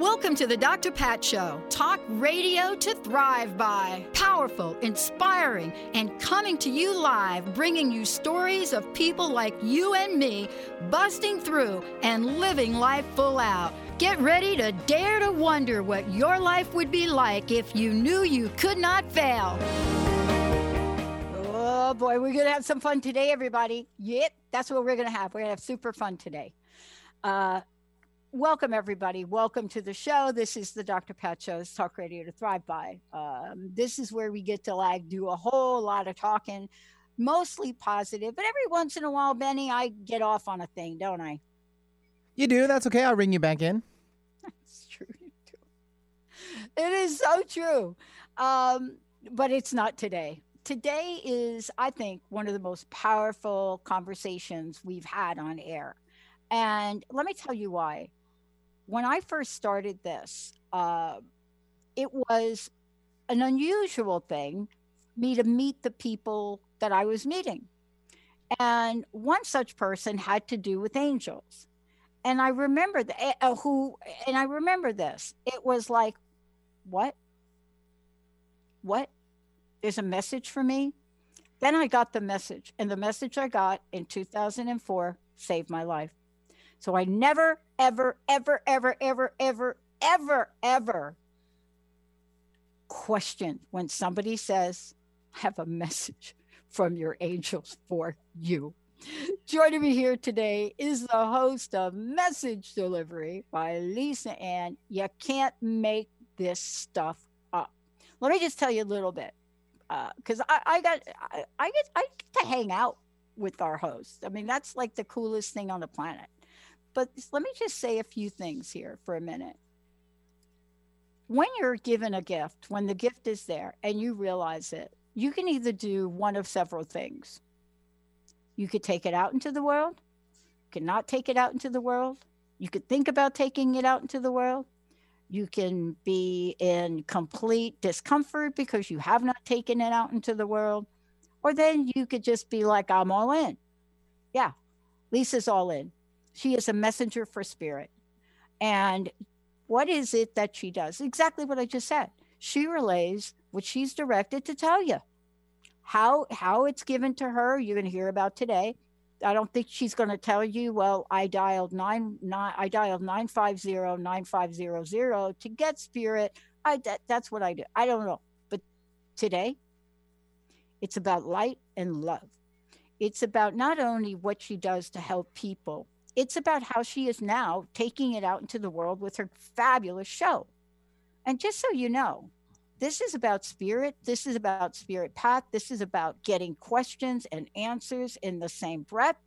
Welcome to the Dr. Pat Show. Talk radio to thrive by. Powerful, inspiring, and coming to you live, bringing you stories of people like you and me busting through and living life full out. Get ready to dare to wonder what your life would be like if you knew you could not fail. Oh boy, we're going to have some fun today, everybody. Yep, that's what we're going to have. We're going to have super fun today. Uh, welcome everybody. Welcome to the show. This is the dr pat show's talk radio to thrive by. Um, this is where we get to like do a whole lot of talking mostly positive but every once in a while benny i get off on a thing don't i? You do. That's okay. I'll ring you back in. That's true you do. It is so true. Um, but it's not today. Today is i think one of the most powerful conversations we've had on air. And let me tell you why when I first started this, uh, it was an unusual thing me to meet the people that I was meeting. And one such person had to do with angels. And I remember the, uh, who, and I remember this. It was like, what? What? There's a message for me? Then I got the message, and the message I got in 2004 saved my life. So I never, ever, ever, ever, ever, ever, ever, ever question when somebody says, I have a message from your angels for you. Joining me here today is the host of Message Delivery by Lisa Ann. You can't make this stuff up. Let me just tell you a little bit, because uh, I, I, got I, I get I get to hang out with our hosts. I mean, that's like the coolest thing on the planet. But let me just say a few things here for a minute. When you're given a gift, when the gift is there and you realize it, you can either do one of several things. You could take it out into the world, you could not take it out into the world, you could think about taking it out into the world. You can be in complete discomfort because you have not taken it out into the world. Or then you could just be like, I'm all in. Yeah, Lisa's all in. She is a messenger for spirit. And what is it that she does? Exactly what I just said. She relays what she's directed to tell you. How how it's given to her, you're going to hear about today. I don't think she's going to tell you, well, I dialed nine, nine I dialed 950 9500 to get spirit. I that, that's what I do. I don't know. But today it's about light and love. It's about not only what she does to help people, it's about how she is now taking it out into the world with her fabulous show. And just so you know, this is about spirit. This is about spirit path. This is about getting questions and answers in the same breath.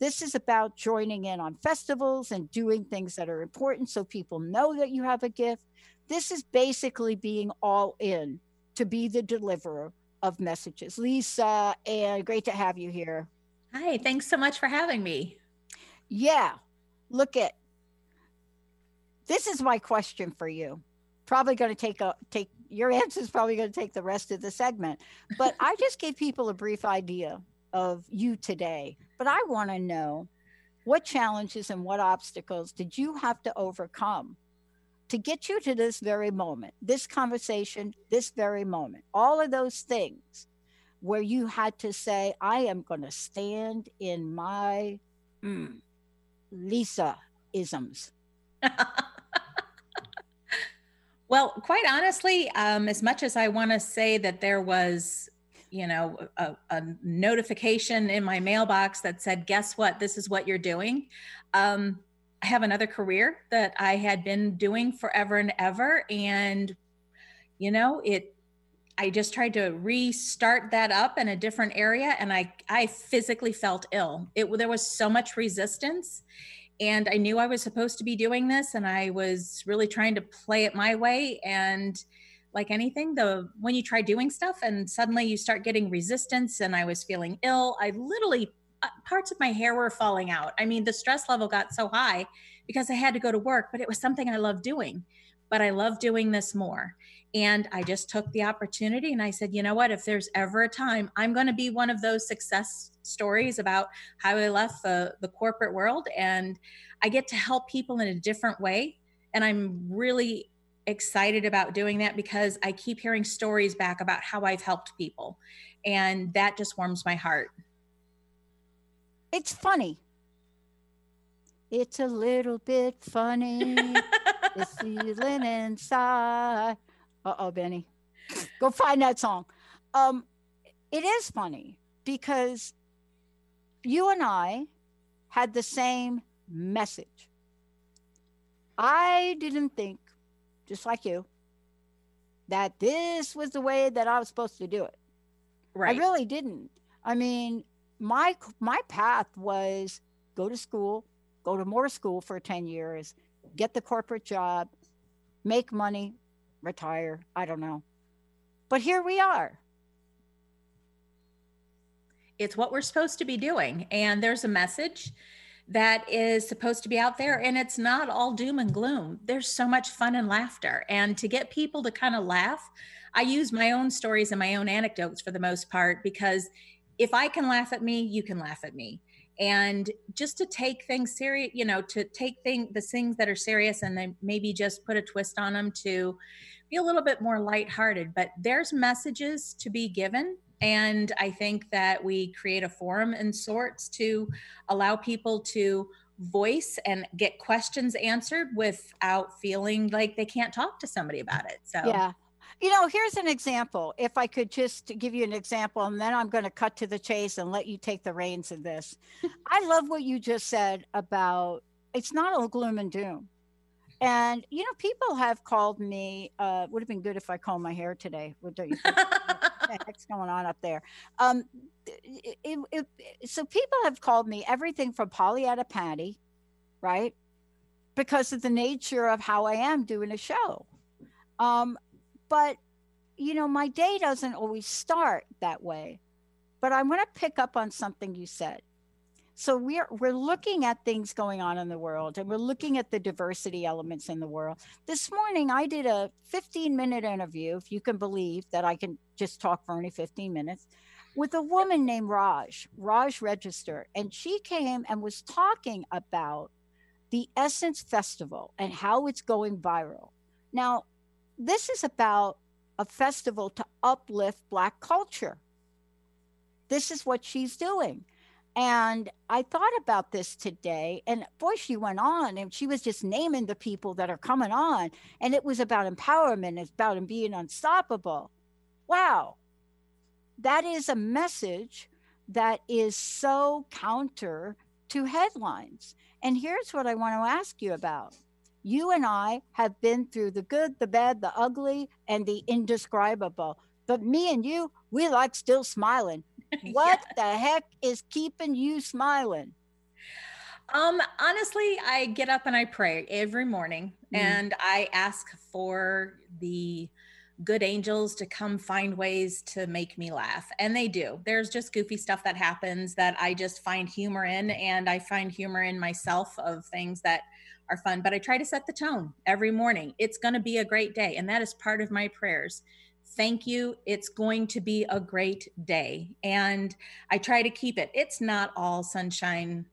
This is about joining in on festivals and doing things that are important so people know that you have a gift. This is basically being all in to be the deliverer of messages. Lisa, and great to have you here. Hi, thanks so much for having me. Yeah. Look at this is my question for you. Probably going to take a take your answer is probably going to take the rest of the segment. But I just gave people a brief idea of you today. But I want to know what challenges and what obstacles did you have to overcome to get you to this very moment, this conversation, this very moment, all of those things where you had to say, I am going to stand in my mm, Lisa isms? well, quite honestly, um, as much as I want to say that there was, you know, a, a, notification in my mailbox that said, guess what? This is what you're doing. Um, I have another career that I had been doing forever and ever. And, you know, it, I just tried to restart that up in a different area and I I physically felt ill. It there was so much resistance and I knew I was supposed to be doing this and I was really trying to play it my way and like anything the when you try doing stuff and suddenly you start getting resistance and i was feeling ill i literally uh, parts of my hair were falling out i mean the stress level got so high because i had to go to work but it was something i love doing but i love doing this more and i just took the opportunity and i said you know what if there's ever a time i'm going to be one of those success stories about how i left the, the corporate world and i get to help people in a different way and i'm really excited about doing that because I keep hearing stories back about how I've helped people. And that just warms my heart. It's funny. It's a little bit funny. the feeling inside. Uh oh, Benny. Go find that song. Um, it is funny because you and I had the same message. I didn't think just like you, that this was the way that I was supposed to do it. Right. I really didn't. I mean, my my path was go to school, go to more school for 10 years, get the corporate job, make money, retire, I don't know. But here we are. It's what we're supposed to be doing and there's a message that is supposed to be out there and it's not all doom and gloom there's so much fun and laughter and to get people to kind of laugh i use my own stories and my own anecdotes for the most part because if i can laugh at me you can laugh at me and just to take things serious you know to take thing the things that are serious and then maybe just put a twist on them to be a little bit more lighthearted but there's messages to be given and I think that we create a forum in sorts to allow people to voice and get questions answered without feeling like they can't talk to somebody about it. So, yeah. You know, here's an example. If I could just give you an example, and then I'm going to cut to the chase and let you take the reins in this. I love what you just said about it's not all gloom and doom. And you know, people have called me. Uh, would have been good if I combed my hair today. What don't you think? the heck's going on up there? Um, it, it, it, so people have called me everything from Pollyanna Patty, right? Because of the nature of how I am doing a show. Um, but you know, my day doesn't always start that way. But I want to pick up on something you said. So we're we're looking at things going on in the world and we're looking at the diversity elements in the world. This morning I did a 15 minute interview, if you can believe that I can just talk for only 15 minutes, with a woman named Raj, Raj Register, and she came and was talking about the Essence Festival and how it's going viral. Now, this is about a festival to uplift Black culture. This is what she's doing. And I thought about this today, and boy, she went on and she was just naming the people that are coming on. And it was about empowerment, it's about being unstoppable. Wow. That is a message that is so counter to headlines. And here's what I want to ask you about. You and I have been through the good, the bad, the ugly, and the indescribable. But me and you, we like still smiling. What yeah. the heck is keeping you smiling? Um, honestly, I get up and I pray every morning mm. and I ask for the good angels to come find ways to make me laugh. And they do. There's just goofy stuff that happens that I just find humor in. And I find humor in myself of things that are fun. But I try to set the tone every morning. It's going to be a great day. And that is part of my prayers thank you. It's going to be a great day. And I try to keep it. It's not all sunshine,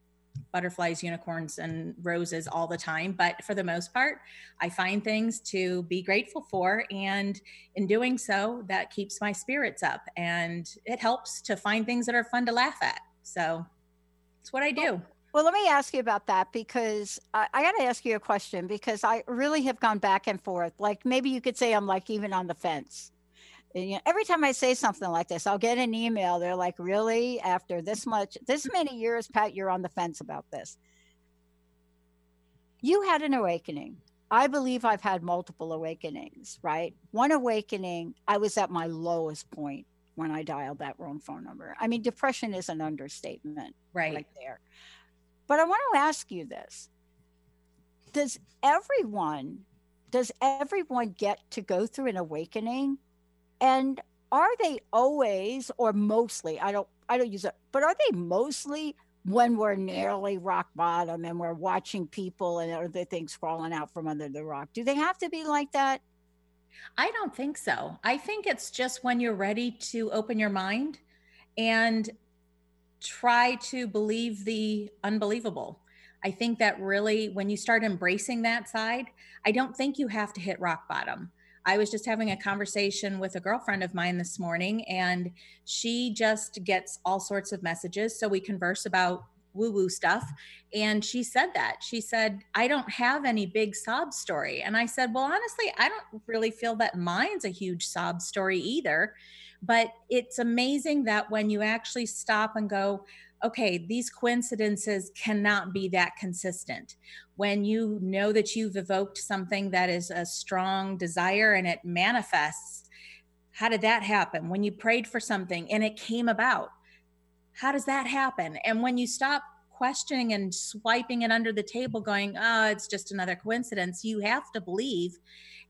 butterflies, unicorns, and roses all the time, but for the most part, I find things to be grateful for. And in doing so, that keeps my spirits up and it helps to find things that are fun to laugh at. So it's what I do. Well, let me ask you about that because I, I got to ask you a question because I really have gone back and forth. Like maybe you could say I'm like even on the fence And, you know, every time I say something like this, I'll get an email. They're like, really? After this much, this many years, Pat, you're on the fence about this. You had an awakening. I believe I've had multiple awakenings, right? One awakening, I was at my lowest point when I dialed that wrong phone number. I mean, depression is an understatement right, right there. But I want to ask you this Does everyone does everyone get to go through an awakening? And are they always or mostly, I don't I don't use it, but are they mostly when we're nearly rock bottom and we're watching people and other things falling out from under the rock? Do they have to be like that? I don't think so. I think it's just when you're ready to open your mind and try to believe the unbelievable. I think that really, when you start embracing that side, I don't think you have to hit rock bottom. I was just having a mm-hmm. conversation with a girlfriend of mine this morning, and she just gets all sorts of messages. So we converse about woo woo stuff. And she said that. She said, I don't have any big sob story. And I said, Well, honestly, I don't really feel that mine's a huge sob story either. But it's amazing that when you actually stop and go, okay, these coincidences cannot be that consistent. When you know that you've evoked something that is a strong desire and it manifests, how did that happen? When you prayed for something and it came about, how does that happen? And when you stop questioning and swiping it under the table, going, oh, it's just another coincidence, you have to believe.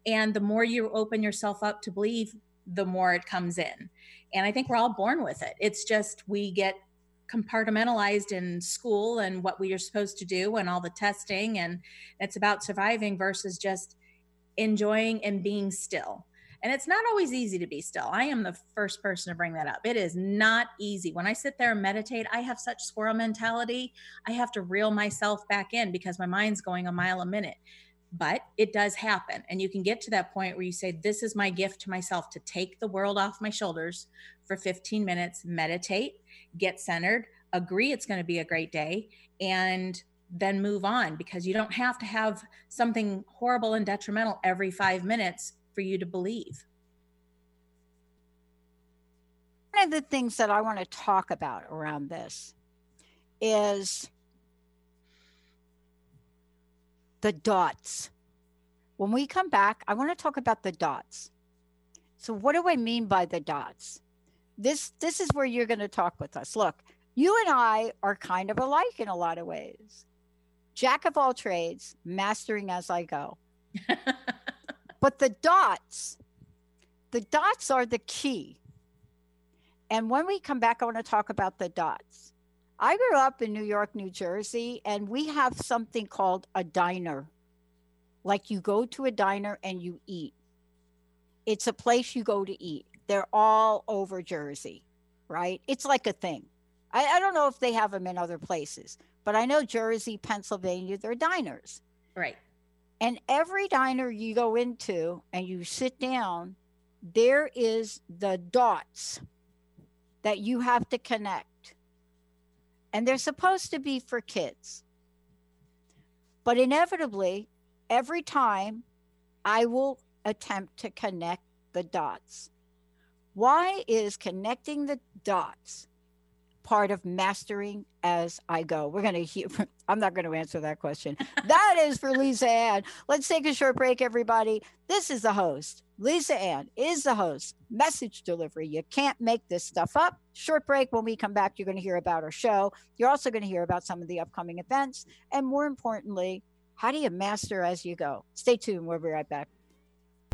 And the more you open yourself up to believe, the more it comes in. And I think we're all born with it. It's just we get compartmentalized in school and what we are supposed to do and all the testing and it's about surviving versus just enjoying and being still. And it's not always easy to be still. I am the first person to bring that up. It is not easy. When i sit there and meditate i have such squirrel mentality. I have to reel myself back in because my mind's going a mile a minute but it does happen and you can get to that point where you say this is my gift to myself to take the world off my shoulders for 15 minutes meditate get centered, agree it's going to be a great day, and then move on because you don't have to have something horrible and detrimental every five minutes for you to believe. One of the things that I want to talk about around this is the dots. When we come back, I want to talk about the dots. So, what do I mean by the dots? this this is where you're going to talk with us. Look, you and I are kind of alike in a lot of ways. Jack of all trades, mastering as I go. but the dots, the dots are the key. And when we come back, I want to talk about the dots. I grew up in New York, New Jersey, and we have something called a diner. Like you go to a diner and you eat. It's a place you go to eat. They're all over Jersey, right? It's like a thing. I, I don't know if they have them in other places, but I know Jersey, Pennsylvania, they're diners. Right. And every diner you go into and you sit down, there is the dots that you have to connect. And they're supposed to be for kids. But inevitably, every time I will attempt to connect the dots. Why is connecting the dots part of mastering as I go? We're going to hear, I'm not going to answer that question. that is for Lisa Ann. Let's take a short break, everybody. This is the host. Lisa Ann is the host. Message delivery. You can't make this stuff up. Short break. When we come back, you're going to hear about our show. You're also going to hear about some of the upcoming events. And more importantly, how do you master as you go? Stay tuned. We'll be right back.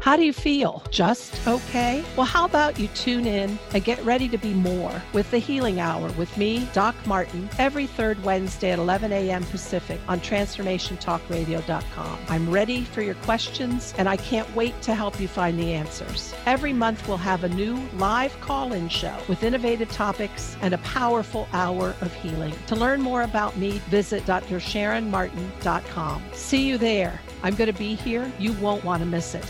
How do you feel? Just okay? Well, how about you tune in and get ready to be more with the Healing Hour with me, Doc Martin, every third Wednesday at 11 a.m. Pacific on TransformationTalkRadio.com. I'm ready for your questions and I can't wait to help you find the answers. Every month we'll have a new live call in show with innovative topics and a powerful hour of healing. To learn more about me, visit drsharonmartin.com. See you there. I'm going to be here. You won't want to miss it.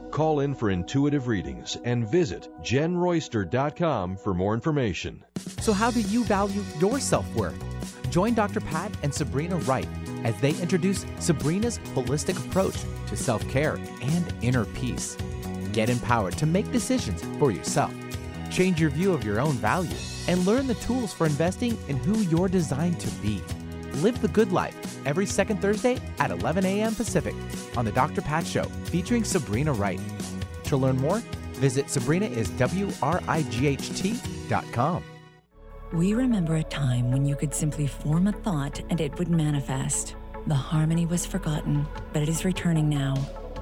Call in for intuitive readings and visit jenroyster.com for more information. So, how do you value your self worth? Join Dr. Pat and Sabrina Wright as they introduce Sabrina's holistic approach to self care and inner peace. Get empowered to make decisions for yourself. change your view of your own value, and learn the tools for investing in who you're designed to be. Live the Good Life every second Thursday at 11 a.m. Pacific on The Dr. Pat Show featuring Sabrina Wright. To learn more, visit sabrinaiswright.com. We remember a time when you could simply form a thought and it would manifest. The harmony was forgotten, but it is returning now.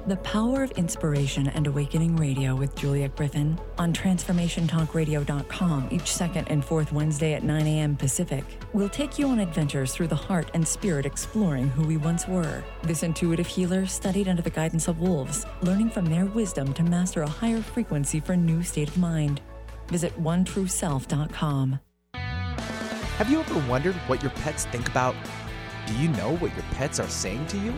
The Power of Inspiration and Awakening Radio with Julia Griffin on TransformationTalkRadio.com each second and fourth Wednesday at 9 a.m. Pacific will take you on adventures through the heart and spirit exploring who we once were. This intuitive healer studied under the guidance of wolves, learning from their wisdom to master a higher frequency for a new state of mind. Visit OneTrueSelf.com. Have you ever wondered what your pets think about? Do you know what your pets are saying to you?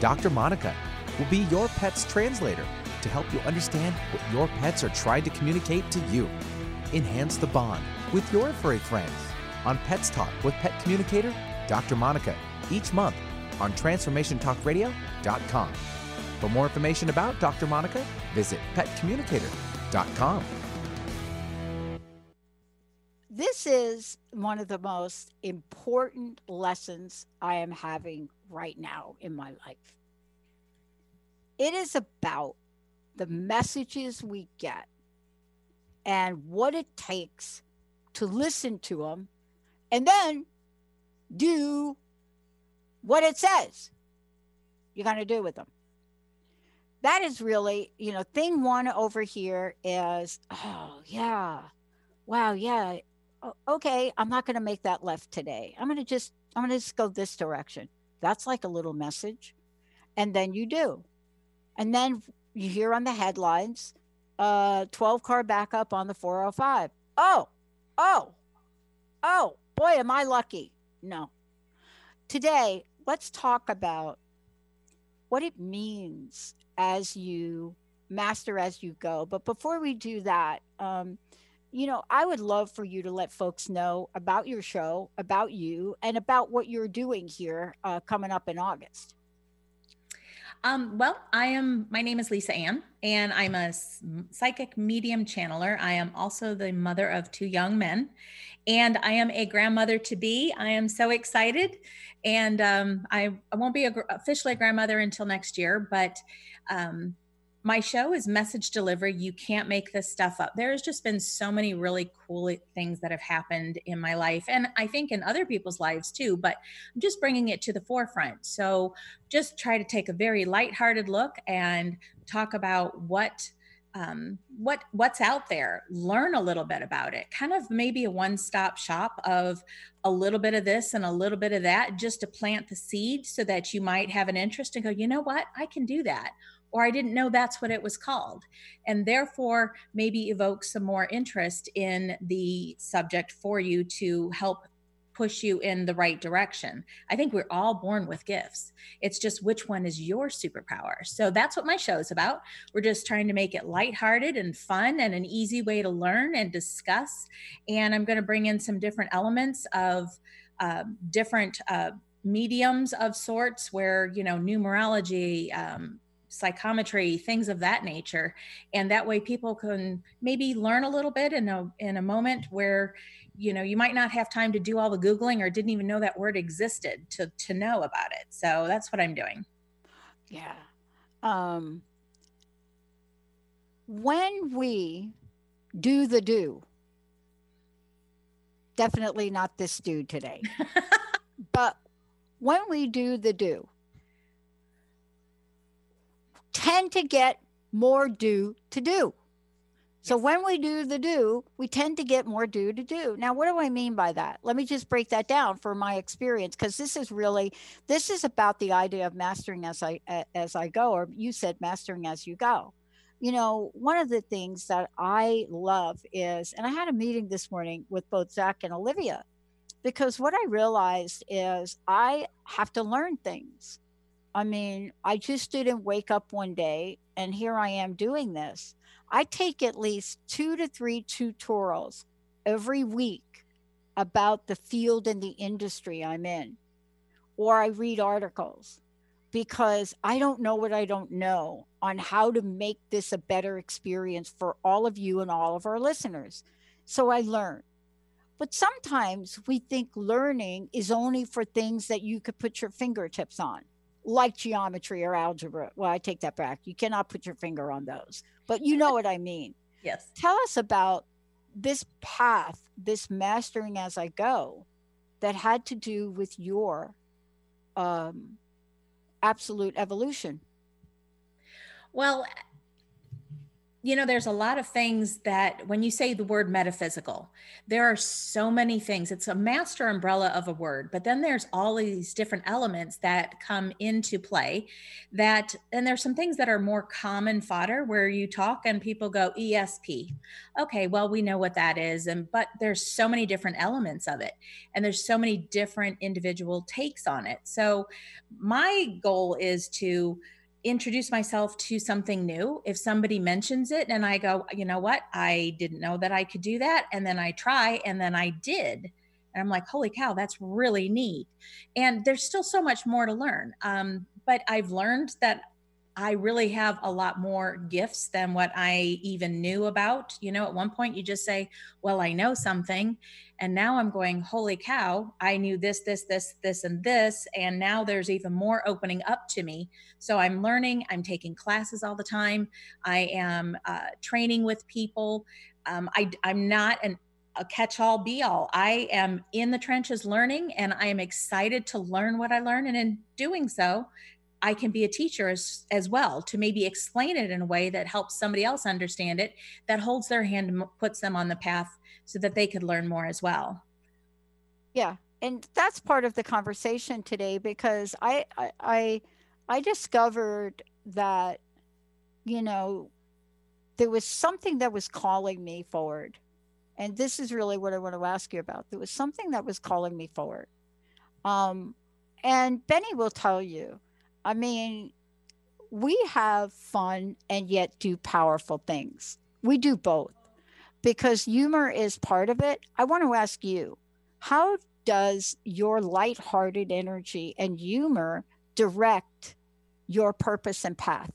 Dr. Monica will be your pet's translator to help you understand what your pets are trying to communicate to you. Enhance the bond with your furry friends on Pets Talk with Pet Communicator Dr. Monica each month on TransformationTalkRadio.com. For more information about Dr. Monica, visit PetCommunicator.com. This is one of the most important lessons I am having right now in my life. It is about the messages we get and what it takes to listen to them and then do what it says you're going to do with them. That is really, you know, thing one over here is, oh, yeah, wow, yeah, okay, I'm not going to make that left today. I'm going to just, I'm going to just go this direction. That's like a little message. And then you do. And then you hear on the headlines, uh, 12 car backup on the 405. Oh, oh, oh, boy, am I lucky. No. Today, let's talk about what it means as you master as you go. But before we do that, um, you know, I would love for you to let folks know about your show, about you, and about what you're doing here uh, coming up in August. Um, well, I am, my name is Lisa Ann, and I'm a psychic medium channeler. I am also the mother of two young men, and I am a grandmother to be. I am so excited. And um, I, I won't be a, officially a grandmother until next year, but um, my show is message delivery. You can't make this stuff up. There's just been so many really cool things that have happened in my life, and I think in other people's lives too. But I'm just bringing it to the forefront. So just try to take a very lighthearted look and talk about what um, what what's out there learn a little bit about it kind of maybe a one-stop shop of a little bit of this and a little bit of that just to plant the seed so that you might have an interest and go you know what i can do that or I didn't know that's what it was called. And therefore, maybe evoke some more interest in the subject for you to help push you in the right direction. I think we're all born with gifts. It's just which one is your superpower. So that's what my show is about. We're just trying to make it lighthearted and fun and an easy way to learn and discuss. And I'm going to bring in some different elements of uh, different uh, mediums of sorts where, you know, numerology, um, psychometry things of that nature. And that way people can maybe learn a little bit in a in a moment where you know you might not have time to do all the googling or didn't even know that word existed to to know about it. So that's what i'm doing. Yeah. Um when we do the do definitely not this do today but when we do the do tend to get more do to do. So when we do the do, we tend to get more do to do. Now, what do I mean by that? Let me just break that down for my experience because this is really this is about the idea of mastering as I as I go, or you said mastering as you go. You know, one of the things that I love is, and I had a meeting this morning with both Zach and Olivia, because what I realized is I have to learn things. I mean, I just didn't wake up one day and here I am doing this. I take at least two to three tutorials every week about the field and the industry I'm in, or I read articles because I don't know what I don't know. on how to make this a better experience for all of you and all of our listeners. So I learn. But sometimes we think learning is only for things that you could put your fingertips on, like geometry or algebra. Well, I take that back. You cannot put your finger on those, but you know what I mean. Yes. Tell us about this path, this mastering as I go, that had to do with your um, absolute evolution. Well, you know, there's a lot of things that when you say the word metaphysical, there are so many things. It's a master umbrella of a word, but then there's all these different elements that come into play that, and there's some things that are more common fodder where you talk and people go ESP. Okay, well, we know what that is. And, but there's so many different elements of it and there's so many different individual takes on it. So my goal is to, introduce myself to something new. If somebody mentions it and I go, you know what, I didn't know that I could do that. And then I try and then I did. And I'm like, holy cow, that's really neat. And there's still so much more to learn. Um, but I've learned that I really have a lot more gifts than what I even knew about. You know, at one point you just say, Well, I know something. And now I'm going, Holy cow, I knew this, this, this, this, and this. And now there's even more opening up to me. So I'm learning, I'm taking classes all the time, I am uh, training with people. Um, I, I'm not an a catch all be all. I am in the trenches learning and I am excited to learn what I learn. And in doing so, I can be a teacher as, as well to maybe explain it in a way that helps somebody else understand it, that holds their hand and puts them on the path so that they could learn more as well. Yeah. And that's part of the conversation today because I, I, I, discovered that, you know, there was something that was calling me forward. And this is really what I want to ask you about. There was something that was calling me forward. Um, and Benny will tell you I mean, we have fun and yet do powerful things. We do both because humor is part of it. I want to ask you, how does your lighthearted energy and humor direct your purpose and path?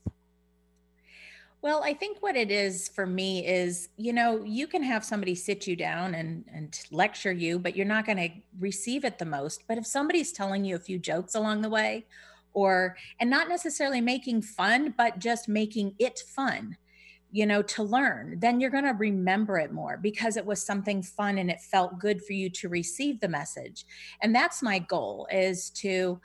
Well, I think what it is for me is, you know, you can have somebody sit you down and, and lecture you, but you're not going to receive it the most. But if somebody's telling you a few jokes along the way, or and not necessarily making fun but just making it fun you know to learn then you're going to remember it more because it was something fun and it felt good for you to receive the message. And that's my goal is to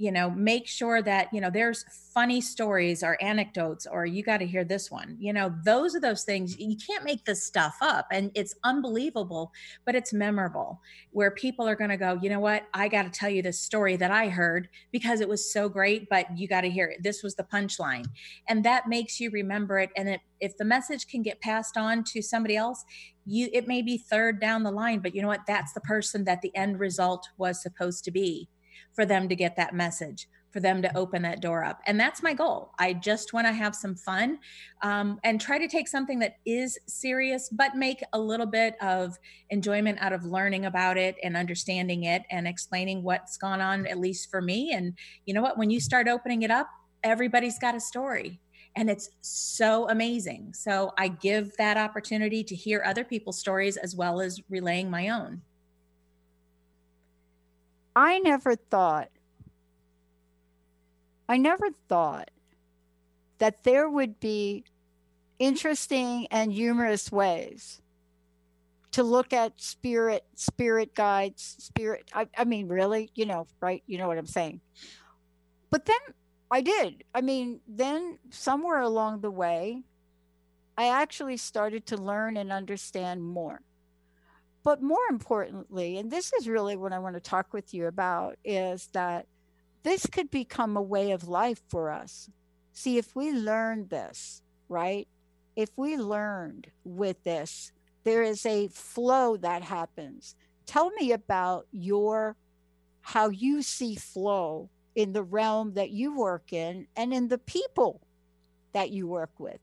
you know make sure that you know there's funny stories or anecdotes or you got to hear this one you know those are those things you can't make this stuff up and it's unbelievable but it's memorable where people are going to go you know what? I got to tell you this story that i heard because it was so great but you got to hear it. This was the punchline. And that makes you remember it and it, if the message can get passed on to somebody else you it may be third down the line but you know what? That's the person that the end result was supposed to be for them to get that message for them to open that door up. And that's my goal. I just want to have some fun um, and try to take something that is serious but make a little bit of enjoyment out of learning about it and understanding it and explaining what's gone on at least for me. And you know what? When you start opening it up everybody's got a story and it's so amazing. So i give that opportunity to hear other people's stories as well as relaying my own I never thought, I never thought that there would be interesting and humorous ways to look at spirit, spirit guides, spirit. I, I mean, really, you know, right? You know what I'm saying. But then I did. I mean, then somewhere along the way, I actually started to learn and understand more. But more importantly, and this is really what I want to talk with you about, is that this could become a way of life for us. See, if we learn this, right? If we learned with this, there is a flow that happens. Tell me about your how you see flow in the realm that you work in and in the people that you work with.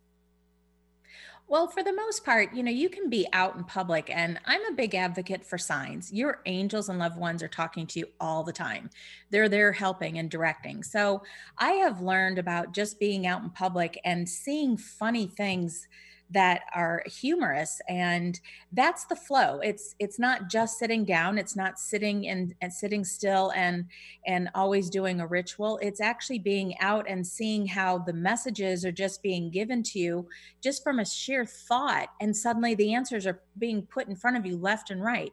Well, for the most part, you know, you can be out in public, and I'm a big advocate for signs. Your angels and loved ones are talking to you all the time. They're there helping and directing. So I have learned about just being out in public and seeing funny things that are humorous and that's the flow. It's it's not just sitting down it's not sitting and, and sitting still and and always doing a ritual. It's actually being out and seeing how the messages are just being given to you just from a sheer thought and suddenly the answers are being put in front of you left and right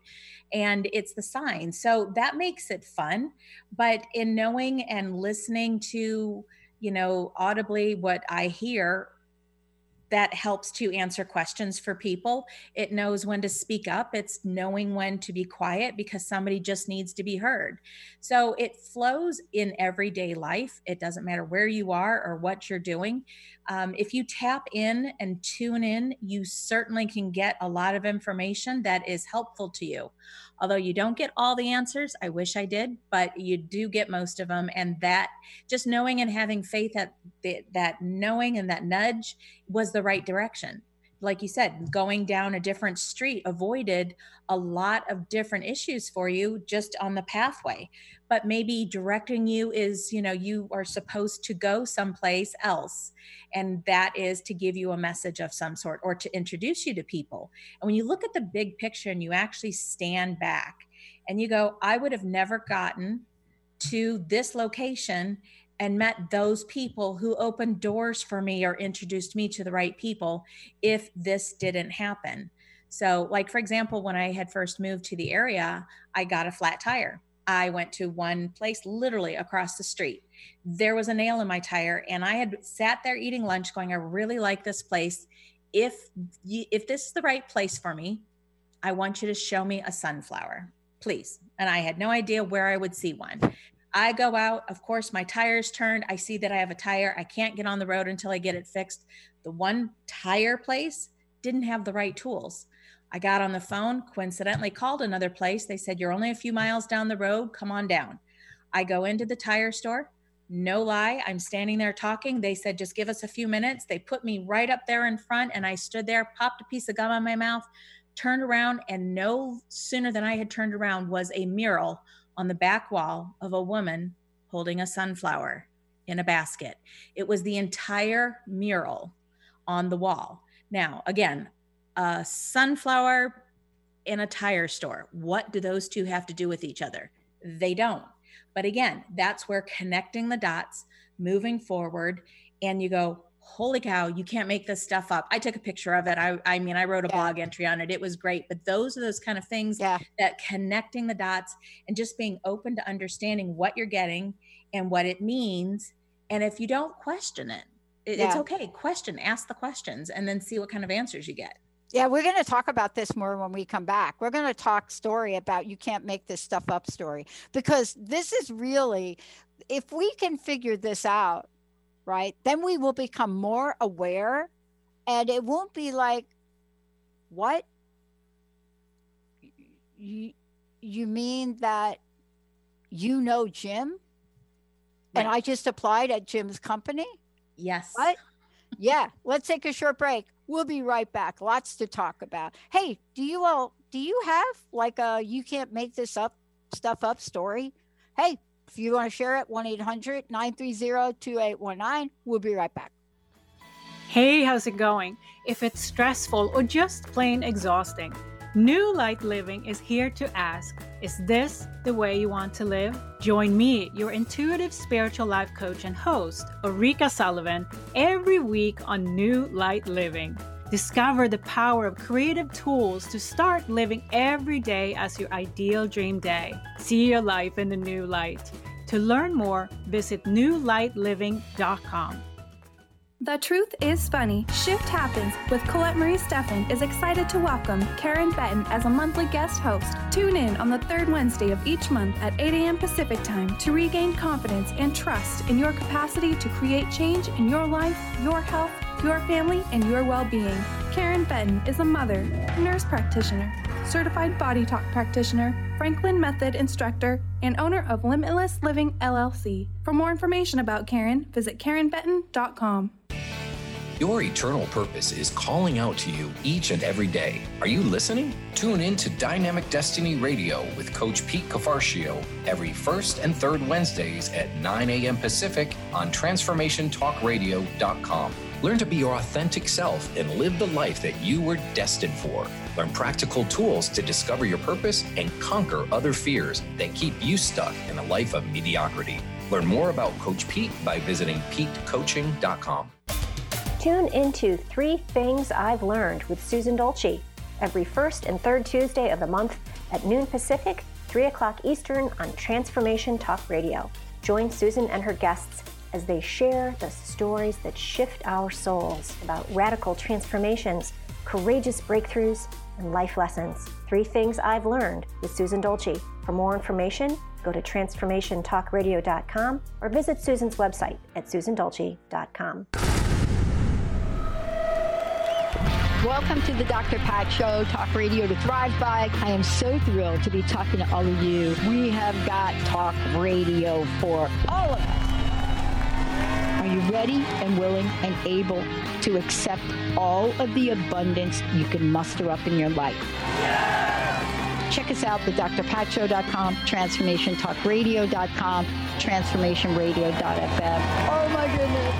and it's the sign. So that makes it fun but in knowing and listening to you know audibly what i hear that helps to answer questions for people. It knows when to speak up, it's knowing when to be quiet because somebody just needs to be heard. So it flows in everyday life. It doesn't matter where you are or what you're doing. Um, if you tap in and tune in, you certainly can get a lot of information that is helpful to you. Although you don't get all the answers, I wish I did, but you do get most of them. And that just knowing and having faith that that knowing and that nudge was the right direction like you said, going down a different street avoided a lot of different issues for you just on the pathway. But maybe directing you is, you know, you are supposed to go someplace else. And that is to give you a message of some sort or to introduce you to people. And when you look at the big picture and you actually stand back and you go, I would have never gotten to this location and met those people who opened doors for me or introduced me to the right people if this didn't happen. So, like for example, when I had first moved to the area, I got a flat tire. I went to one place literally across the street. There was a nail in my tire, and I had sat there eating lunch, going, "I really like this place. If you, if this is the right place for me, I want you to show me a sunflower, please." And I had no idea where I would see one. I go out, of course, my tire's turned. I see that I have a tire. I can't get on the road until I get it fixed. The one tire place didn't have the right tools. I got on the phone, coincidentally called another place. They said, You're only a few miles down the road. Come on down. I go into the tire store. No lie, I'm standing there talking. They said, Just give us a few minutes. They put me right up there in front, and I stood there, popped a piece of gum on my mouth, turned around, and no sooner than I had turned around was a mural on the back wall of a woman holding a sunflower in a basket. It was the entire mural on the wall. Now, again, a sunflower in a tire store. What do those two have to do with each other? They don't. But again, that's where connecting the dots, moving forward, and you go, holy cow, you can't make this stuff up. I took a picture of it. I, I mean, I wrote a yeah. blog entry on it. It was great. But those are those kind of things yeah. that connecting the dots and just being open to understanding what you're getting and what it means. And if you don't question it, it yeah. it's okay. Question, ask the questions, and then see what kind of answers you get. Yeah, we're going to talk about this more when we come back. We're going to talk story about you can't make this stuff up story because this is really, if we can figure this out, right? Then we will become more aware and it won't be like, what? You, you mean that you know Jim? Right. And I just applied at Jim's company? Yes. What? yeah. Let's take a short break. We'll be right back. Lots to talk about. Hey, do you all do you have like a you can't make this up stuff up story? Hey, if you want to share it, 1 800 930 2819. We'll be right back. Hey, how's it going? If it's stressful or just plain exhausting, New Light Living is here to ask Is this the way you want to live? Join me, your intuitive spiritual life coach and host, Ulrika Sullivan, every week on New Light Living. Discover the power of creative tools to start living every day as your ideal dream day. See your life in the new light. To learn more, visit newlightliving.com. The Truth is Funny Shift Happens with Colette Marie Steffen is excited to welcome Karen Benton as a monthly guest host. Tune in on the third Wednesday of each month at 8 a.m. Pacific Time to regain confidence and trust in your capacity to create change in your life, your health, your family, and your well being. Karen Benton is a mother, nurse practitioner, certified body talk practitioner, Franklin Method instructor, and owner of Limitless Living LLC. For more information about Karen, visit KarenBenton.com. Your eternal purpose is calling out to you each and every day. Are you listening? Tune in to Dynamic Destiny Radio with Coach Pete Cafarcio every first and third Wednesdays at 9 a.m. Pacific on TransformationTalkRadio.com. Learn to be your authentic self and live the life that you were destined for. Learn practical tools to discover your purpose and conquer other fears that keep you stuck in a life of mediocrity. Learn more about Coach Pete by visiting PeteCoaching.com. Tune into Three Things I've Learned with Susan Dolce every first and third Tuesday of the month at noon Pacific, 3 o'clock Eastern on Transformation Talk Radio. Join Susan and her guests as they share the stories that shift our souls about radical transformations, courageous breakthroughs, and life lessons. Three Things I've Learned with Susan Dolce. For more information, go to transformationtalkradio.com or visit Susan's website at susandolce.com. Welcome to the Dr. Pat Show, Talk Radio to Thrive By. I am so thrilled to be talking to all of you. We have got talk radio for all. Are you ready and willing and able to accept all of the abundance you can muster up in your life? Check us out, at thedrpatshow.com, transformationtalkradio.com, transformationradio.fm. Oh my goodness.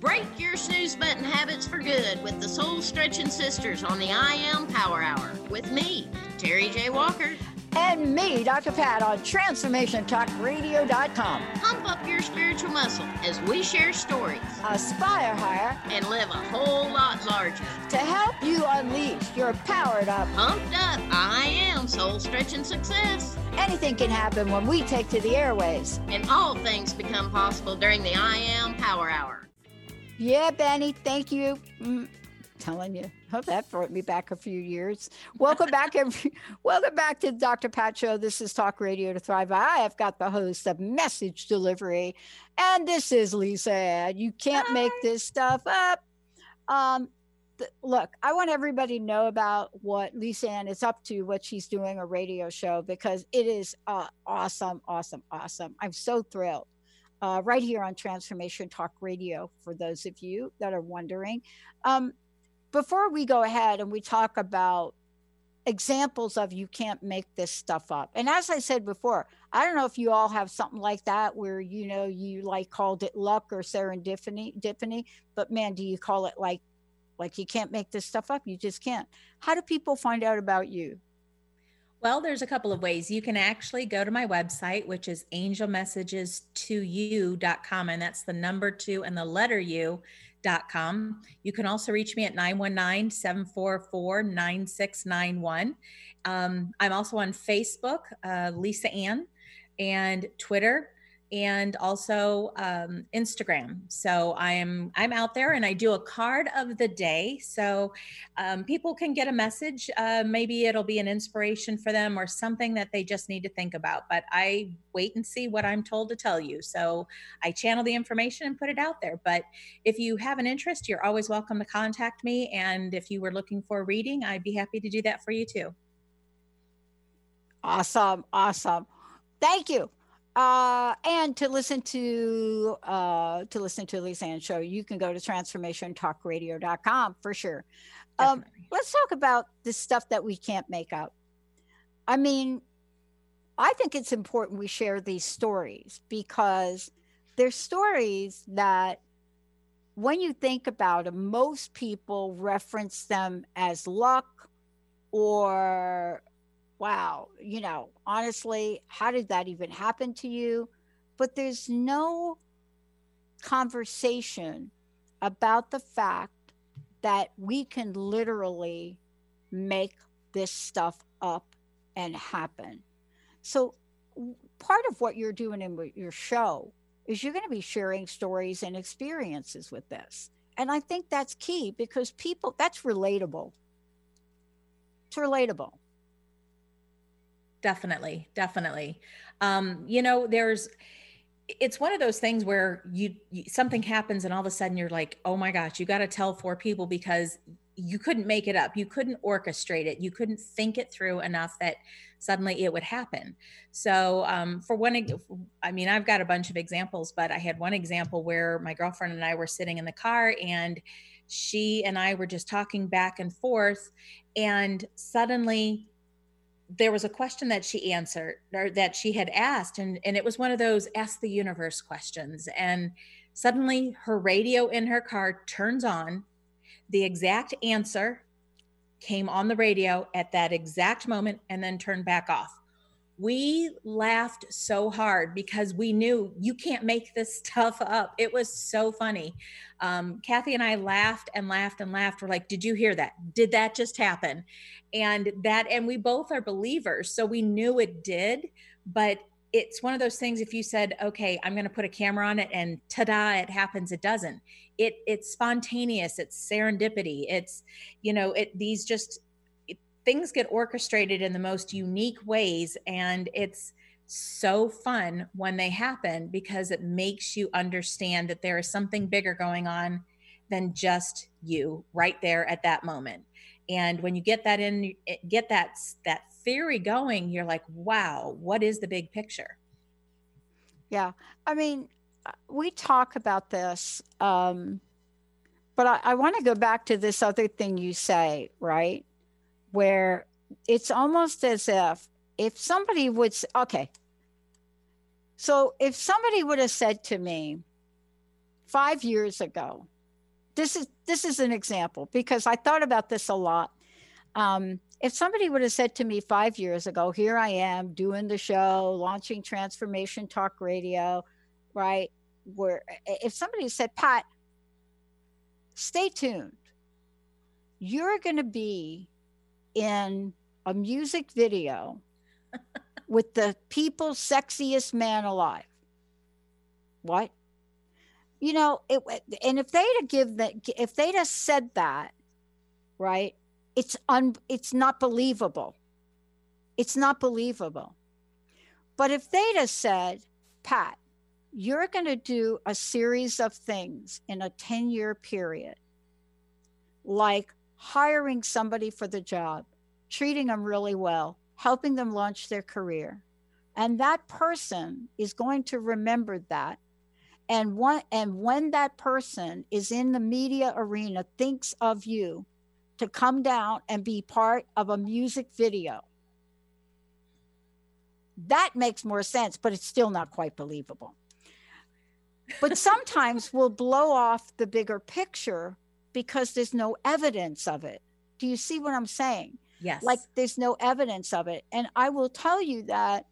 Break your snooze button habits for good with the Soul Stretching Sisters on the I Am Power Hour with me, Terry J. Walker. And me, Dr. Pat, on TransformationTalkRadio.com. Pump up your spiritual muscle as we share stories, aspire higher, and live a whole lot larger. To help you unleash your powered up, pumped up, I am soul stretching success. Anything can happen when we take to the airways. And all things become possible during the I Am Power Hour. Yeah, Benny, thank you. Mm, telling you. Hope that brought me back a few years. Welcome back, every, welcome back to the Dr. Pat Show. This is Talk Radio to Thrive. I have got the host of Message Delivery, and this is Lisa. You can't Hi. make this stuff up. Um, th- look, I want everybody to know about what Lisa Ann is up to, what she's doing a radio show because it is uh, awesome, awesome, awesome. I'm so thrilled uh, right here on Transformation Talk Radio, for those of you that are wondering. Um, before we go ahead and we talk about examples of you can't make this stuff up. And as I said before, I don't know if you all have something like that where you know you like called it luck or serendipity, but man, do you call it like like you can't make this stuff up? You just can't. How do people find out about you? Well, there's a couple of ways. You can actually go to my website, which is angelmessages2u.com, and that's the number two and the letter u.com. You can also reach me at 919 744 9691. Um, I'm also on Facebook, uh, Lisa Ann, and Twitter and also um, Instagram. So I'm I'm out there and I do a card of the day, so um, people can get a message. Uh, maybe it'll be an inspiration for them or something that they just need to think about. But I wait and see what I'm told to tell you. So I channel the information and put it out there. But if you have an interest, you're always welcome to contact me. And if you were looking for a reading, I'd be happy to do that for you too. Awesome, awesome. Thank you uh, and to listen to uh, to listen to Lisa Ann show, you can go to transformationtalkradio.com for sure. Um, let's talk about the stuff that we can't make up. I mean, I think it's important we share these stories because they're stories that when you think about them, most people reference them as luck or wow, you know, honestly, how did that even happen to you? But there's no conversation about the fact that we can literally make this stuff up and happen. So, part of what you're doing in your show is you're going to be sharing stories and experiences with this. And I think that's key because people, that's relatable. It's relatable definitely definitely. Um you know there's it's one of those things where you, you, something happens and all of a sudden you're like oh my gosh you got to tell four people because you couldn't make it up. You couldn't orchestrate it. You couldn't think it through enough that suddenly it would happen. So um, for one i mean i've got a bunch of examples but i had one example where my girlfriend and i were sitting in the car and she and i were just talking back and forth and suddenly there was a question that she answered or that she had asked and, and it was one of those ask the universe questions and suddenly her radio in her car turns on the exact answer came on the radio at that exact moment and then turned back off. We laughed so hard because we knew you can't make this stuff up. It was so funny. Um, Kathy and I laughed and laughed and laughed. We're like, Did you hear that? Did that just happen? And that, and we both are believers. So we knew it did, but it's one of those things if you said okay i'm going to put a camera on it and ta-da it happens it doesn't it it's spontaneous it's serendipity it's you know it these just things get orchestrated in the most unique ways and it's so fun when they happen because it makes you understand that there is something bigger going on than just you right there at that moment and when you get that in get that that theory going, you're like, wow, what is the big picture? Yeah. I mean, uh, we talk about this, um, but I, I want to go back to this other thing you say, right? Where it's almost as if if somebody would say, okay, so if somebody would have said to me five years ago, this is this is an example because I thought about this a lot. Um, if somebody would have said to me five years ago, here I am doing the show, launching Transformation Talk Radio, right? Where if somebody said, Pat, stay tuned, you're going to be in a music video with the people's sexiest man alive. What? You know, it, and if they'd have give that, if they'd have said that, right? it's un it's not believable. It's not believable. But if they'd have said, Pat, you're going to do a series of things in a 10 year period, like hiring somebody for the job, treating them really well, helping them launch their career. And that person is going to remember that. And one, and when that person is in the media arena, thinks of you, to come down and be part of a music video. That makes more sense, but it's still not quite believable. But sometimes we'll blow off the bigger picture because there's no evidence of it. Do you see what I'm saying? Yes. Like there's no evidence of it. And I will tell you that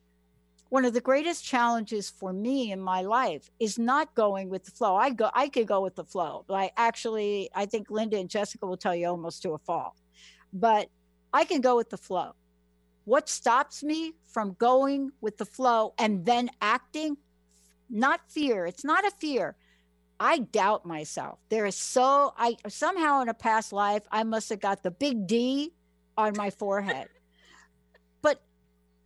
one of the greatest challenges for me in my life is not going with the flow. I go, I could go with the flow. Like actually, I think Linda and Jessica will tell you almost to a fault, but I can go with the flow. What stops me from going with the flow and then acting? Not fear. It's not a fear. I doubt myself. There is so I somehow in a past life I must have got the big D on my forehead but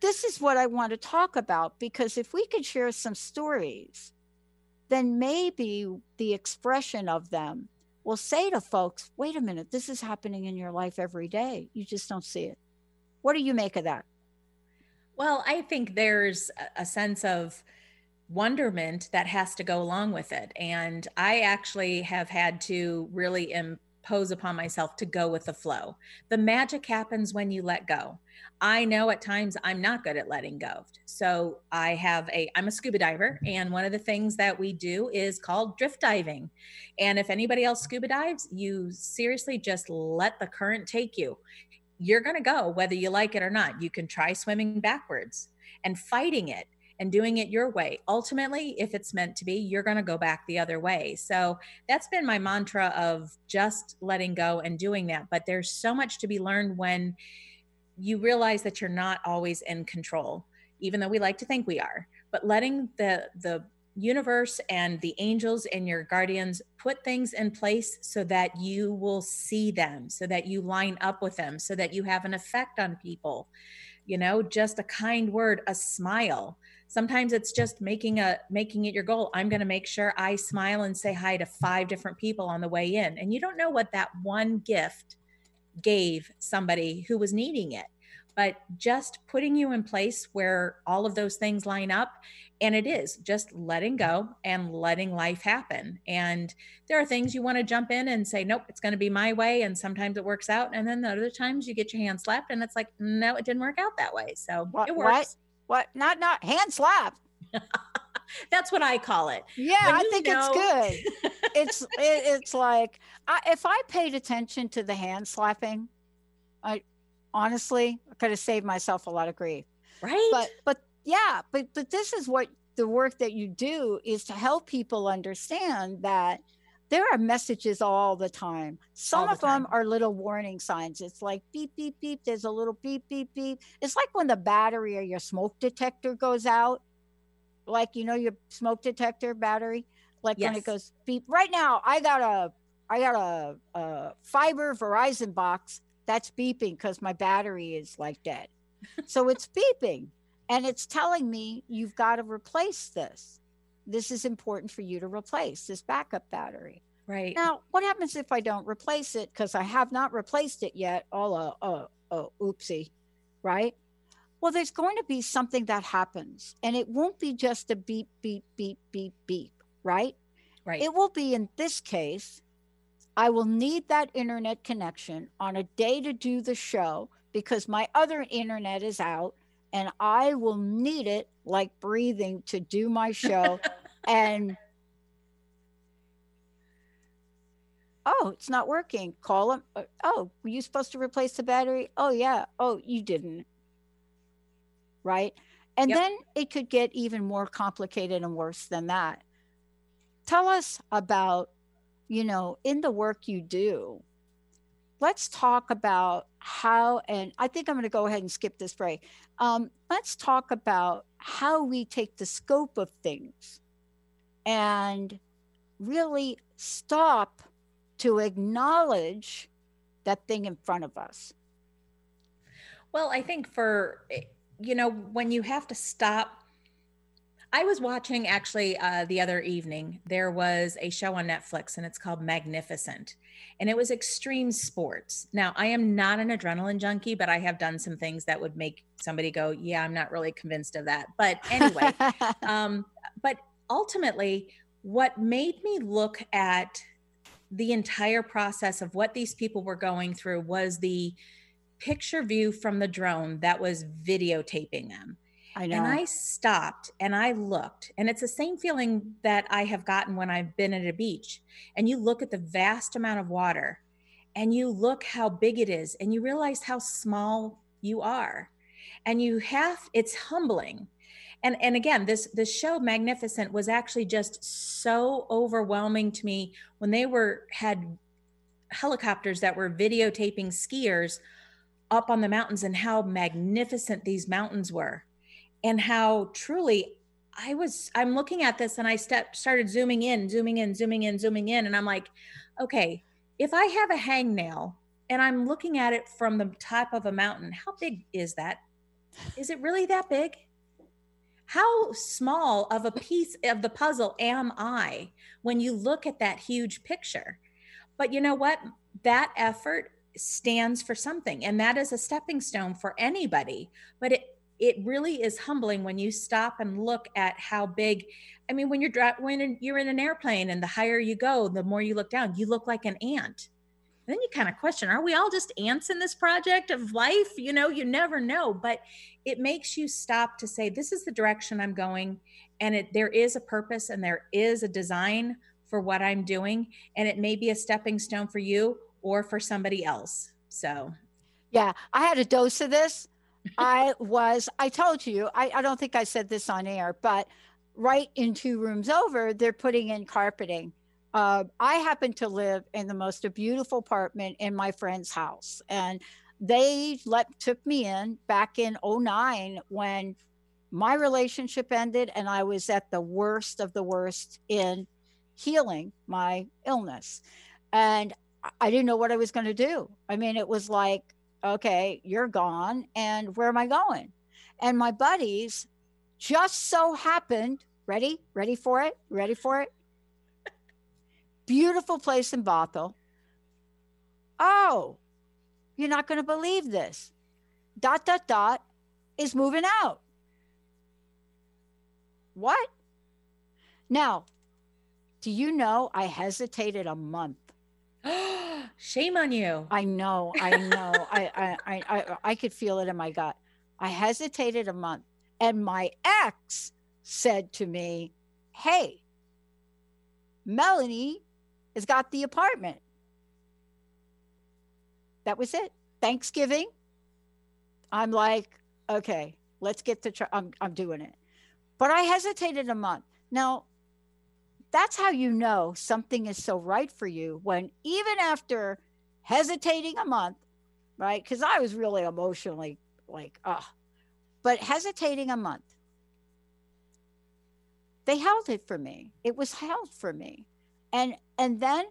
this is what I want to talk about because if we could share some stories, then maybe the expression of them will say to folks, wait a minute, this is happening in your life every day. You just don't see it. What do you make of that? Well, I think there's a sense of wonderment that has to go along with it. And I actually have had to really impose upon myself to go with the flow. The magic happens when you let go. I know at times I'm not good at letting go. So I have a I'm a scuba diver mm-hmm. and one of the things that we do is called drift diving. And if anybody else scuba dives, you seriously just let the current take you. You're going to go whether you like it or not. You can try swimming backwards and fighting it and doing it your way. Ultimately, if it's meant to be, you're going to go back the other way. So that's been my mantra of just letting go and doing that. But there's so much to be learned when you realize that you're not always in control even though we like to think we are but letting the the universe and the angels and your guardians put things in place so that you will see them so that you line up with them so that you have an effect on people you know just a kind word a smile sometimes it's just making a making it your goal. I'm going to make sure i smile and say hi to five different people on the way in. And you don't know what that one gift gave somebody who was needing it. But just putting you in place where all of those things line up and it is just letting go and letting life happen. And there are things you want to jump in and say nope it's going to be my way and sometimes it works out. And then the other times you get your hand slapped and it's like no it didn't work out that way. So what, it works what, not not hand slap. That's what i call it. Yeah i think know- it's good. It's it, it's like I, if i paid attention to the hand slapping i honestly i could have saved myself a lot of grief. Right? But but yeah but but this is what the work that you do is to help people understand that there are messages all the time. Some the of them are little warning signs. It's like beep, beep, beep. There's a little beep, beep, beep. It's like when the battery or your smoke detector goes out, like, you know, your smoke detector battery, like when it goes beep. Right now, I got a, I got a, a fiber Verizon box that's beeping because my battery is like dead. so it's beeping and it's telling me you've got to replace this. This is important for you to replace this backup battery. right Now, what happens if I don't replace it? Because I have not replaced it yet. Oh, uh, oh, oh, oopsie, right? Well, there's going to be something that happens, and it won't be just a beep, beep, beep, beep, beep, right? right It will be in this case, I will need that internet connection on a day to do the show because my other internet is out and I will need it like breathing to do my show. and oh, it's not working. Call them. Uh, Oh, were you supposed to replace the battery? Oh, yeah. Oh, you didn't. Right. And Yep. then it could get even more complicated and worse than that. Tell us about, you know, in the work you do, let's talk about how, and I think I'm going to go ahead and skip this break. Um, let's talk about how we take the scope of things and really stop to acknowledge that thing in front of us. Well, I think for, eh, you know, when you have to stop. I was watching actually uh, the other evening, there was a show on Netflix and it's called Magnificent. And it was extreme sports. Now, I am not an adrenaline junkie, but I have done some things that would make somebody go, Yeah, I'm not really convinced of that. But anyway, um, but ultimately, what made me look at the entire process of what these people were going through was the picture view from the drone that was videotaping them. I know. And I stopped and I looked, and it's the same feeling that I have gotten when I've been at a beach. And you look at the vast amount of water and you look how big it is, and you realize how small you are. And you have, it's humbling. And, and again, this this show Magnificent was actually just so overwhelming to me when they were had helicopters that were videotaping skiers up on the mountains and how magnificent these mountains were and how truly I was I'm looking at this and I step started zooming in, zooming in, zooming in, zooming in and I'm like, okay, if I have a hangnail and I'm looking at it from the top of a mountain, how big is that? Is it really that big? How small of a piece of the puzzle am I when you look at that huge picture? But you know what? That effort stands for something and that is a stepping stone for anybody. But it it really is humbling when you stop and look at how big I mean when you're when you're in an airplane and the higher you go, the more you look down, you look like an ant. Then you kind of question, are we all just ants in this project of life? You know, you never know, but it makes you stop to say this is the direction I'm going and it there is a purpose and there is a design for what I'm doing and it may be a stepping stone for you or for somebody else. So, Yeah, I had a dose of this. I was, I told you, I, I don't think I said this on air, but right in two rooms over, they're putting in carpeting. Uh, I happen to live in the most beautiful apartment in my friend's house. And they let took me in back in 09 when my relationship ended and I was at the worst of the worst in healing my illness. And I- didn't know what I was going to do. I mean, it was like, okay, you're gone. And where am I going? And my buddies just so happened, ready, ready for it, ready for it. Beautiful place in Bothell. Oh, you're not going to believe this. Dot, dot, dot is moving out. What? Now, do you know I hesitated a month? Shame on you. I know, I know. I, I, I, I, I could feel it in my gut. I hesitated a month, and my ex said to me, Hey, Melanie has got the apartment. That was it. Thanksgiving. I'm like, okay, let's get to. I'm, I'm doing it. But I hesitated a month. Now, that's how you know something is so right for you when even after hesitating a month, right? Because I was really emotionally like, ah, but hesitating a month, they held it for me. It was held for me. And and then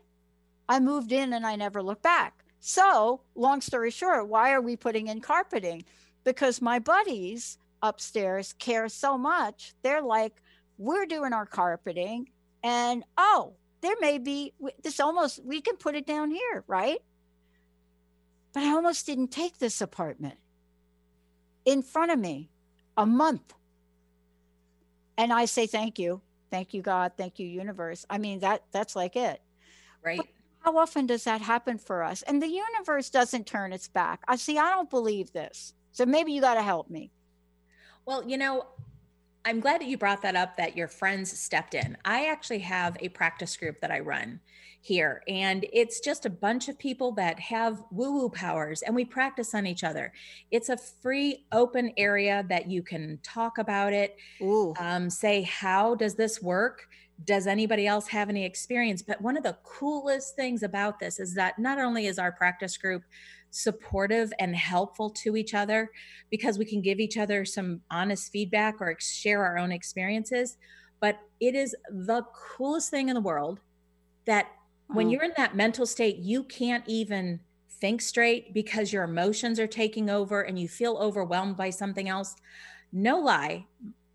I moved in and I never looked back. So, long story short, why are we putting in carpeting? Because my buddies upstairs care so much. They're like, we're doing our carpeting, and oh, there may be this almost, we can put it down here, right? But I almost didn't take this apartment in front of me a month. And I say, thank you. Thank you, God. Thank you, universe. I mean, that that's like it. Right. But how often does that happen for us? And the universe doesn't turn its back. I see, I don't believe this. So maybe you got to help me. Well, you know, I'm glad that you brought that up that your friends stepped in. I actually have a practice group that I run here, and it's just a bunch of people that have woo woo powers and we practice on each other. It's a free, open area that you can talk about it, um, say, How does this work? Does anybody else have any experience? But one of the coolest things about this is that not only is our practice group supportive and helpful to each other because we can give each other some honest feedback or share our own experiences. But it is the coolest thing in the world that when Oh. you're in that mental state, you can't even think straight because your emotions are taking over and you feel overwhelmed by something else. No lie,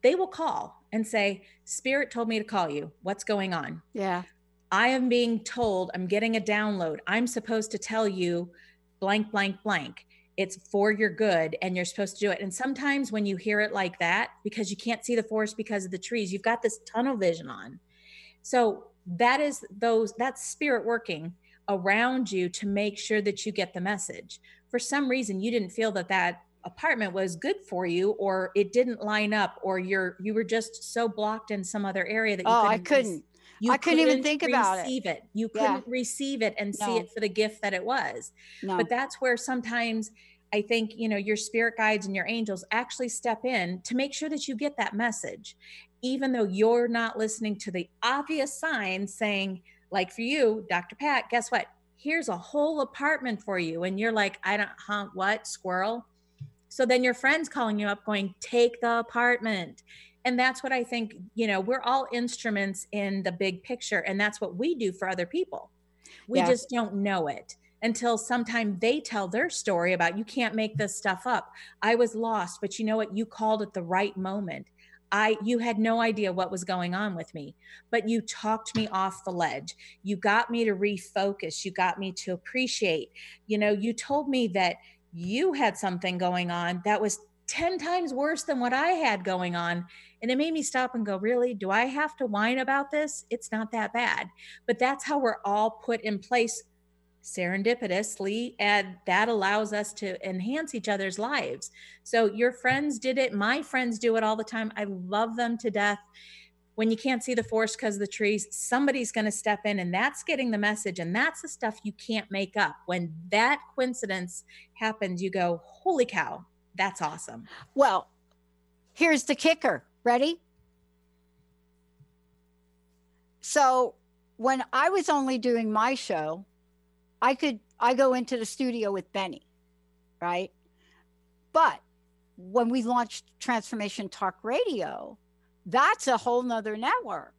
they will call and say, Spirit told me to call you. What's going on? Yeah. I am being told, I'm getting a download. I'm supposed to tell you blank, blank, blank. It's for your good and you're supposed to do it. And sometimes when you hear it like that, because you can't see the forest because of the trees, you've got this tunnel vision on. So that is those, that's spirit working around you to make sure that you get the message. For some reason, you didn't feel that that apartment was good for you or it didn't line up or you're you were just so blocked in some other area that you Oh, I couldn't couldn't. I couldn't even think about it. it. You couldn't receive it and see it for the gift that it was. No. But that's where sometimes I think, you know, your spirit guides and your angels actually step in to make sure that you get that message, even though you're not listening to the obvious signs saying, like for you, Dr. Pat, guess what? Here's a whole apartment for you. And you're like, I don't, huh, what? Squirrel? So then your friend's calling you up going, take the apartment. And that's what I think, you know, we're all instruments in the big picture. And that's what we do for other people. We Yeah. just don't know it until sometime they tell their story about you can't make this stuff up. I was lost, but you know what? You called at the right moment. I you had no idea what was going on with me, but you talked me off the ledge. You got me to refocus. You got me to appreciate. You know, you told me that you had something going on that was 10 times worse than what I had going on. And it made me stop and go, Really? Do I have to whine about this? It's not that bad. But that's how we're all put in place serendipitously. And that allows us to enhance each other's lives. So your friends did it. My friends do it all the time. I love them to death. When you can't see the forest because of the trees, somebody's going to step in, and that's getting the message. And that's the stuff you can't make up. When that coincidence happens, you go, Holy cow, that's awesome. Well, here's the kicker. Ready? So, when I was only doing my show, I could I go into the studio with Benny, right? But when we launched Transformation Talk Radio, that's a whole nother network.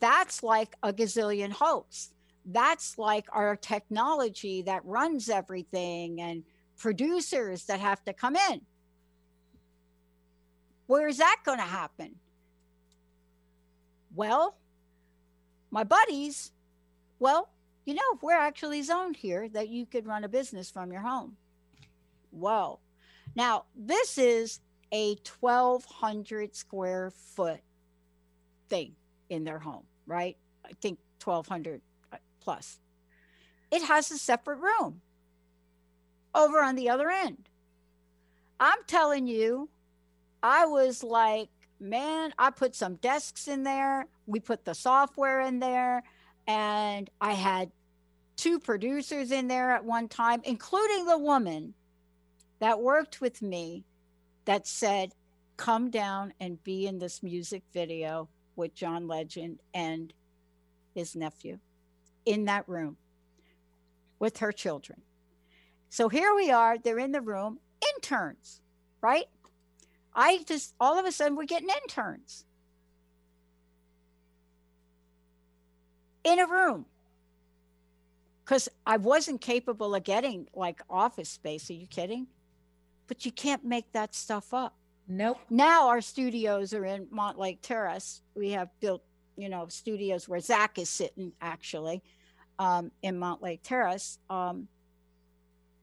That's like a gazillion hosts. That's like our technology that runs everything and producers that have to come in. Where is that going to happen? Well, my buddies, well, you know, if we're actually zoned here that you could run a business from your home. whoa. Now, this is a 1,200 square foot thing in their home, right? I think 1,200 uh, plus. It has a separate room over on the other end. I'm telling you, I was like, man, I put some desks in there. We put the software in there. And I had two producers in there at one time, including the woman that worked with me that said, come down and be in this music video with John Legend and his nephew in that room with her children. So here we are, they're in the room, interns, right? I just, all of a sudden, we're getting interns in a room because I wasn't capable of getting like office space. Are you kidding? But you can't make that stuff up. Nope. Now our studios are in Mountlake Terrace. We have built, you know, studios where Zach is sitting actually um, in Mountlake Terrace. Um,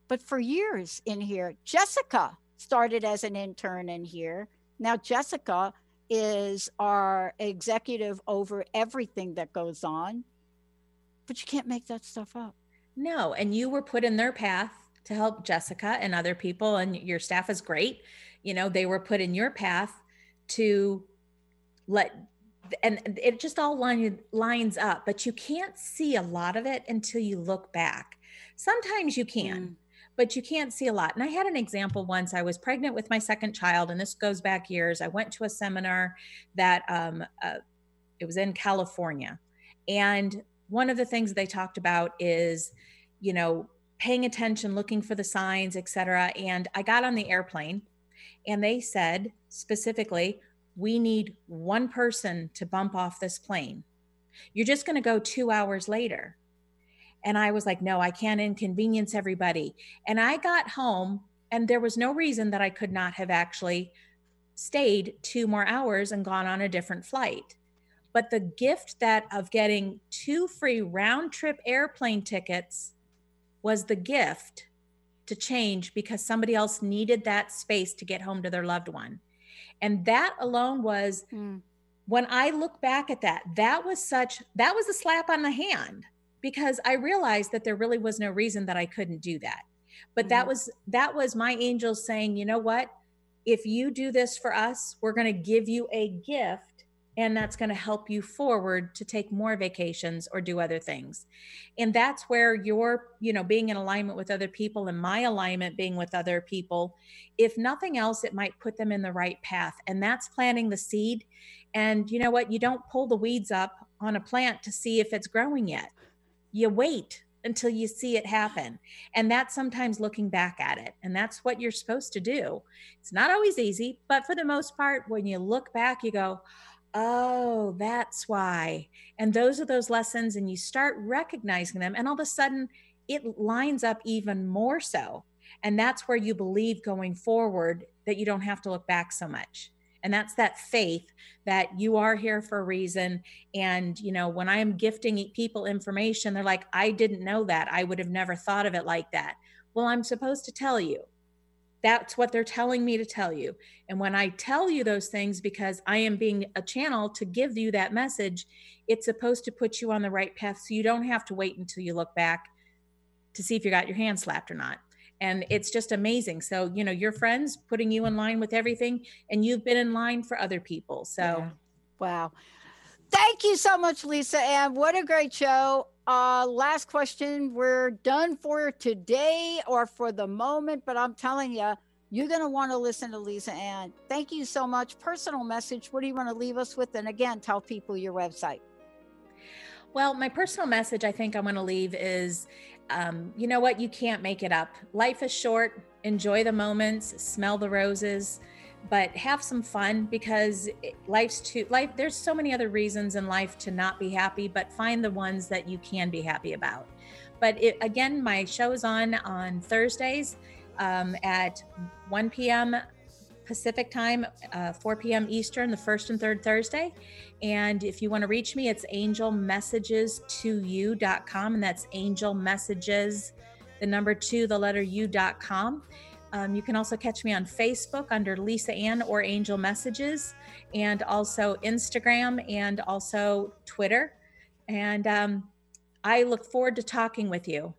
but for years in here, Jessica started as an intern in here. Now Jessica is our executive over everything that goes on. But you can't make that stuff up. No, and you were put in their path to help Jessica and other people and your staff is great. You know, they were put in your path to let and it just all line, lines up, but you can't see a lot of it until you look back. Sometimes you can. Mm but you can't see a lot. And I had an example once. I was pregnant with my second child, and this goes back years. I went to a seminar that um, uh, it was in California, and one of the things they talked about is, you know, paying attention, looking for the signs, etc. And I got on the airplane, and they said specifically, we need one person to bump off this plane. You're just going to go two hours later. And I was like, no, I can't inconvenience everybody. And I got home, and there was no reason that I could not have actually stayed two more hours and gone on a different flight. But the gift that of getting two free round trip airplane tickets was the gift to change because somebody else needed that space to get home to their loved one. And that alone was mm. when I look back at that, that was such that was a slap on the hand because I realized that there really was no reason that I couldn't do that. But mm-hmm. that was that was my angels saying, "You know what? If you do this for us, we're going to give you a gift and that's going to help you forward to take more vacations or do other things and that's where your you know being in alignment with other people and my alignment being with other people if nothing else it might put them in the right path and that's planting the seed and you know what you don't pull the weeds up on a plant to see if it's growing yet you wait until you see it happen. And that's sometimes looking back at it. And that's what you're supposed to do. It's not always easy, but for the most part, when you look back, you go, oh, that's why. And those are those lessons, and you start recognizing them. And all of a sudden, it lines up even more so. And that's where you believe going forward that you don't have to look back so much and that's that faith that you are here for a reason and you know when i'm gifting people information they're like i didn't know that i would have never thought of it like that well i'm supposed to tell you that's what they're telling me to tell you. And when i tell you those things because i am being a channel to give you that message it's supposed to put you on the right path. So you don't have to wait until you look back to see if you got your hand slapped or not. And it's just amazing. So you know your friends putting you in line with everything and you've been in line for other people. So yeah. wow. Thank you so much lisa and what a great show uh last question we're done for today or for the moment but i'm telling you you're going to want to listen to Lisa Ann. Thank you so much. Personal message. What do you want to leave us with? And again, tell people your website. Well, my personal message I think I want to leave is um, you know what? You can't make it up. Life is short. Enjoy the moments, smell the roses, but have some fun because life's too life. There's so many other reasons in life to not be happy, but find the ones that you can be happy about. But it, again, my show is on on Thursdays um, at 1 p.m. Pacific time, uh, 4 p.m. Eastern, the first and third Thursday. And if you want to reach me, it's angelmessages2u.com. And that's angel messages, the number two, the letter u.com. Um, you can also catch me on Facebook under Lisa Ann or Angel Messages, and also Instagram and also Twitter. And um, I look forward to talking with you.